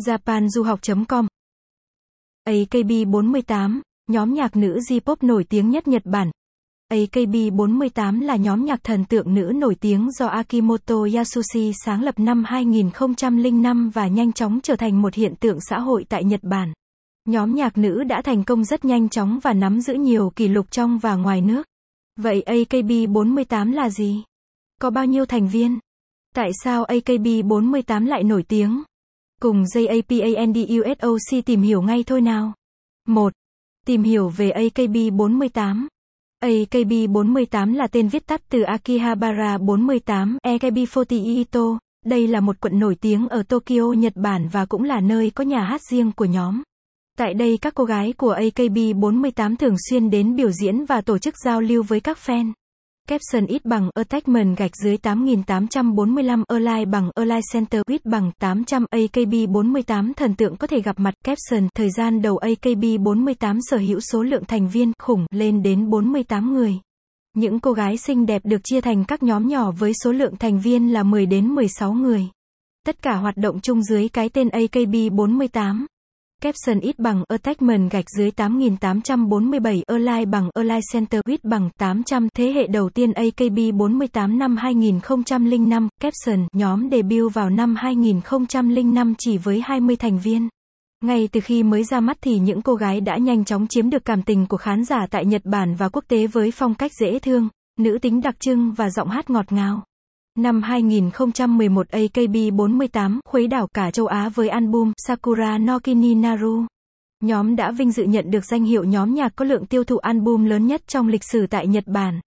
japanduhoc.com AKB48, nhóm nhạc nữ J-pop nổi tiếng nhất Nhật Bản. AKB48 là nhóm nhạc thần tượng nữ nổi tiếng do Akimoto Yasushi sáng lập năm 2005 và nhanh chóng trở thành một hiện tượng xã hội tại Nhật Bản. Nhóm nhạc nữ đã thành công rất nhanh chóng và nắm giữ nhiều kỷ lục trong và ngoài nước. Vậy AKB48 là gì? Có bao nhiêu thành viên? Tại sao AKB48 lại nổi tiếng? Cùng JAPANDUSOC tìm hiểu ngay thôi nào. 1. Tìm hiểu về AKB48. AKB48 là tên viết tắt từ Akihabara 48, AKB48 Ito. Đây là một quận nổi tiếng ở Tokyo, Nhật Bản và cũng là nơi có nhà hát riêng của nhóm. Tại đây các cô gái của AKB48 thường xuyên đến biểu diễn và tổ chức giao lưu với các fan. Capson ít bằng Attachment gạch dưới 8845 Align bằng Align Center ít bằng 800 AKB48 thần tượng có thể gặp mặt Capson thời gian đầu AKB48 sở hữu số lượng thành viên khủng lên đến 48 người. Những cô gái xinh đẹp được chia thành các nhóm nhỏ với số lượng thành viên là 10 đến 16 người. Tất cả hoạt động chung dưới cái tên AKB48. Capson ít bằng Attachment gạch dưới 8847 Align bằng Align Center ít bằng 800 thế hệ đầu tiên AKB48 năm 2005, Capson nhóm debut vào năm 2005 chỉ với 20 thành viên. Ngay từ khi mới ra mắt thì những cô gái đã nhanh chóng chiếm được cảm tình của khán giả tại Nhật Bản và quốc tế với phong cách dễ thương, nữ tính đặc trưng và giọng hát ngọt ngào. Năm 2011 AKB48 khuấy đảo cả châu Á với album Sakura no Kini Naru. Nhóm đã vinh dự nhận được danh hiệu nhóm nhạc có lượng tiêu thụ album lớn nhất trong lịch sử tại Nhật Bản.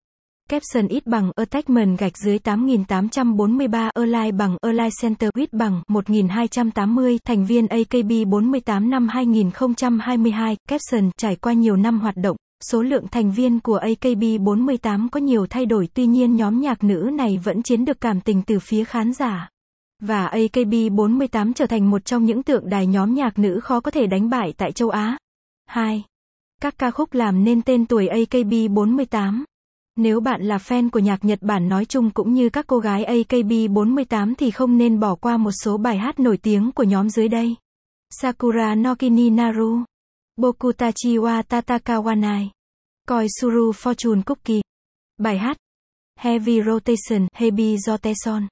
Capson ít bằng Attachment gạch dưới 8843 Align bằng Align Center ít bằng 1280 thành viên AKB48 năm 2022. Capson trải qua nhiều năm hoạt động, Số lượng thành viên của AKB48 có nhiều thay đổi, tuy nhiên nhóm nhạc nữ này vẫn chiến được cảm tình từ phía khán giả. Và AKB48 trở thành một trong những tượng đài nhóm nhạc nữ khó có thể đánh bại tại châu Á. 2. Các ca khúc làm nên tên tuổi AKB48 Nếu bạn là fan của nhạc Nhật Bản nói chung cũng như các cô gái AKB48 thì không nên bỏ qua một số bài hát nổi tiếng của nhóm dưới đây. Sakura no Kini Naru Bokutachi wa Tatakawanai coi Suru Fortune Cookie. Bài hát. Heavy Rotation, Heavy Rotation.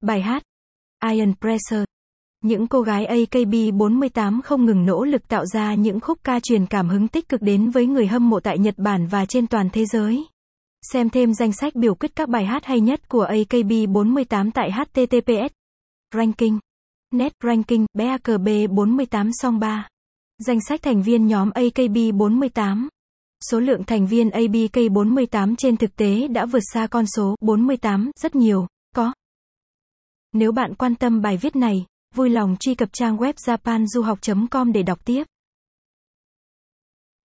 Bài hát. Iron Pressure. Những cô gái AKB48 không ngừng nỗ lực tạo ra những khúc ca truyền cảm hứng tích cực đến với người hâm mộ tại Nhật Bản và trên toàn thế giới. Xem thêm danh sách biểu quyết các bài hát hay nhất của AKB48 tại HTTPS. Ranking. Net Ranking, BAKB 48 Song 3. Danh sách thành viên nhóm AKB48. Số lượng thành viên ABK48 trên thực tế đã vượt xa con số 48 rất nhiều, có. Nếu bạn quan tâm bài viết này, vui lòng truy cập trang web japanduhoc.com để đọc tiếp.